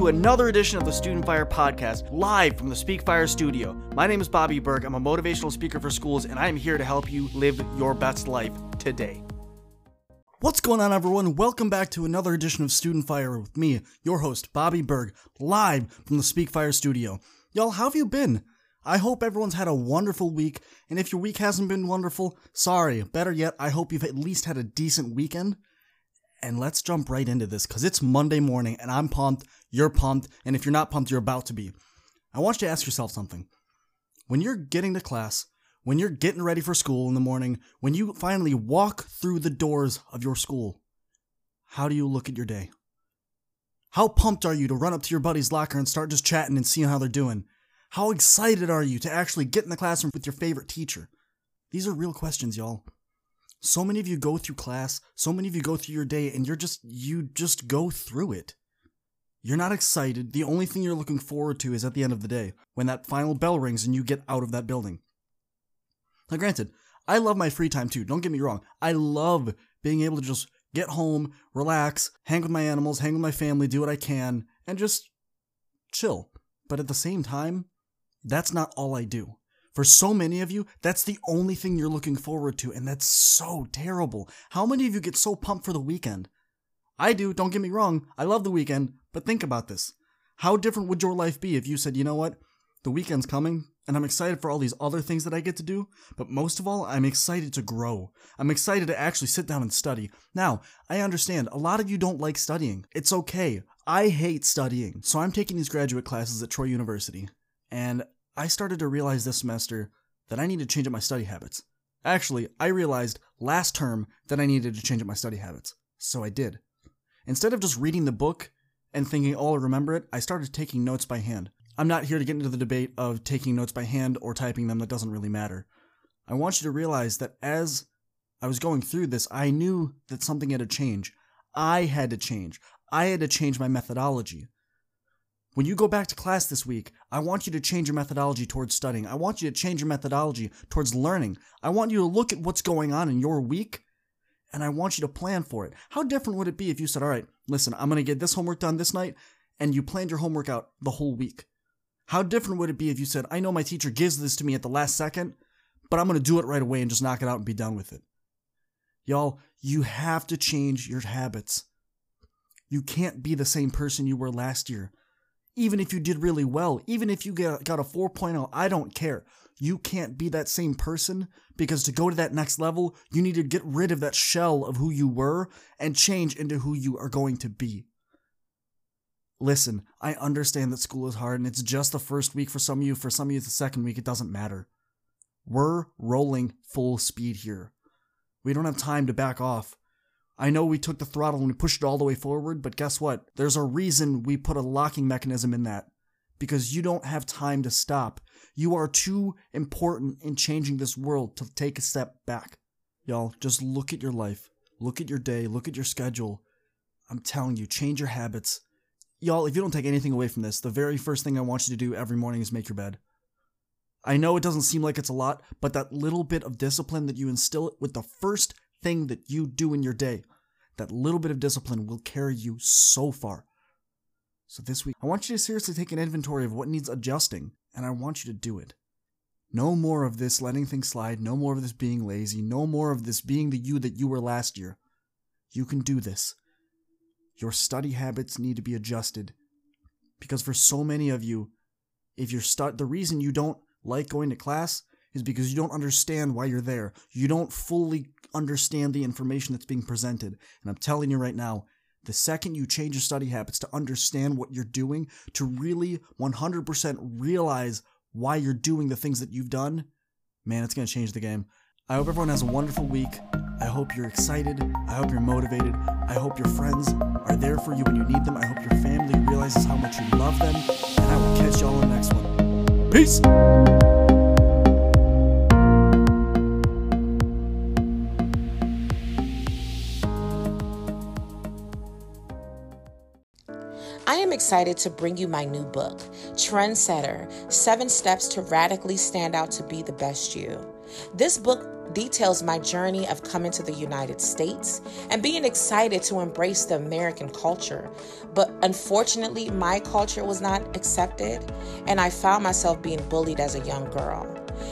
to another edition of the Student Fyre podcast, live from the Speak Fire studio. My name is Bobby Berg. I'm a motivational speaker for schools, and I am here to help you live your best life today. What's going on, everyone? Welcome back to another edition of Student Fyre with me, your host, Bobby Berg, live from the Speak Fire studio. Y'all, how have you been? I hope everyone's had a wonderful week, and if your week hasn't been wonderful, sorry. Better yet, I hope you've at least had a decent weekend. And let's jump right into this because it's Monday morning and I'm pumped, you're pumped, and if you're not pumped, you're about to be. I want you to ask yourself something. When you're getting to class, when you're getting ready for school in the morning, when you finally walk through the doors of your school, how do you look at your day? How pumped are you to run up to your buddy's locker and start just chatting and seeing how they're doing? How excited are you to actually get in the classroom with your favorite teacher? These are real questions, y'all so many of you go through class, so many of you go through your day, and you're just, you just go through it. You're not excited. The only thing you're looking forward to is at the end of the day, when that final bell rings and you get out of that building. Now, granted, I love my free time too. Don't get me wrong. I love being able to just get home, relax, hang with my animals, hang with my family, do what I can, and just chill. But at the same time, that's not all I do. For so many of you, that's the only thing you're looking forward to, and that's so terrible. How many of you get so pumped for the weekend? I do, don't get me wrong, I love the weekend, but think about this. How different would your life be if you said, you know what, the weekend's coming, and I'm excited for all these other things that I get to do, but most of all, I'm excited to grow. I'm excited to actually sit down and study. Now, I understand, a lot of you don't like studying. It's okay. I hate studying, so I'm taking these graduate classes at Troy University, and I started to realize this semester that I need to change up my study habits. Actually, I realized last term that I needed to change up my study habits. So I did. Instead of just reading the book and thinking, oh, I'll remember it, I started taking notes by hand. I'm not here to get into the debate of taking notes by hand or typing them, that doesn't really matter. I want you to realize that as I was going through this, I knew that something had to change. I had to change. I had to change my methodology. When you go back to class this week, I want you to change your methodology towards studying. I want you to change your methodology towards learning. I want you to look at what's going on in your week and I want you to plan for it. How different would it be if you said, All right, listen, I'm going to get this homework done this night, and you planned your homework out the whole week? How different would it be if you said, I know my teacher gives this to me at the last second, but I'm going to do it right away and just knock it out and be done with it? Y'all, you have to change your habits. You can't be the same person you were last year even if you did really well, even if you got, a 4.0, I don't care. You can't be that same person because to go to that next level, you need to get rid of that shell of who you were and change into who you are going to be. Listen, I understand that school is hard and it's just the first week for some of you. For some of you, it's the second week. It doesn't matter. We're rolling full speed here. We don't have time to back off. I know we took the throttle and we pushed it all the way forward, but guess what? There's a reason we put a locking mechanism in that. Because you don't have time to stop. You are too important in changing this world to take a step back. Y'all, just look at your life. Look at your day. Look at your schedule. I'm telling you, change your habits. Y'all, if you don't take anything away from this, the very first thing I want you to do every morning is make your bed. I know it doesn't seem like it's a lot, but that little bit of discipline that you instill with the first thing that you do in your day, that little bit of discipline will carry you so far. So this week, I want you to seriously take an inventory of what needs adjusting, and I want you to do it. No more of this letting things slide, no more of this being lazy, no more of this being the you that you were last year. You can do this. Your study habits need to be adjusted. Because for so many of you, if you're the reason you don't like going to class is because you don't understand why you're there. You don't fully understand the information that's being presented. And I'm telling you right now, the second you change your study habits to understand what you're doing, to really 100% realize why you're doing the things that you've done, man, it's going to change the game. I hope everyone has a wonderful week. I hope you're excited. I hope you're motivated. I hope your friends are there for you when you need them. I hope your family realizes how much you love them. And I will catch y'all in the next one. Peace! Excited to bring you my new book, Trendsetter Seven Steps to Radically Stand Out to Be the Best You. This book details my journey of coming to the United States and being excited to embrace the American culture. But unfortunately, my culture was not accepted, and I found myself being bullied as a young girl.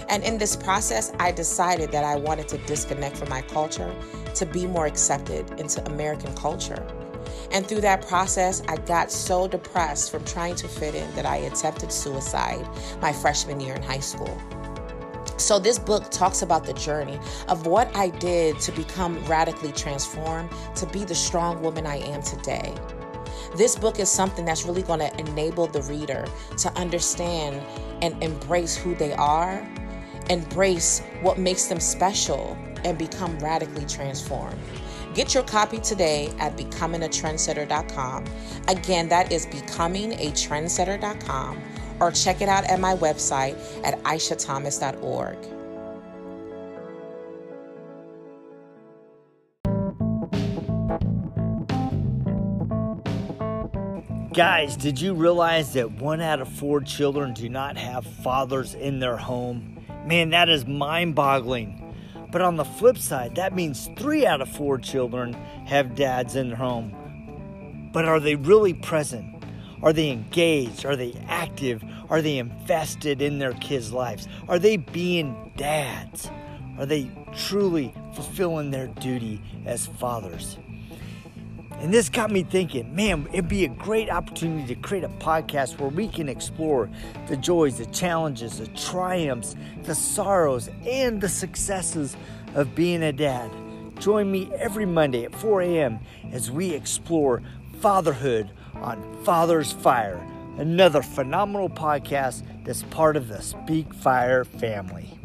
And in this process, I decided that I wanted to disconnect from my culture to be more accepted into American culture. And through that process, I got so depressed from trying to fit in that I attempted suicide my freshman year in high school. So, this book talks about the journey of what I did to become radically transformed to be the strong woman I am today. This book is something that's really going to enable the reader to understand and embrace who they are, embrace what makes them special, and become radically transformed. Get your copy today at becomingatrendsetter.com. Again, that is becomingatrendsetter.com or check it out at my website at aishathomas.org. Guys, did you realize that one out of four children do not have fathers in their home? Man, that is mind boggling. But on the flip side, that means three out of four children have dads in their home. But are they really present? Are they engaged? Are they active? Are they invested in their kids' lives? Are they being dads? Are they truly fulfilling their duty as fathers? And this got me thinking, man, it'd be a great opportunity to create a podcast where we can explore the joys, the challenges, the triumphs, the sorrows, and the successes of being a dad. Join me every Monday at 4 a.m. as we explore fatherhood on Father's Fire, another phenomenal podcast that's part of the Speak Fire family.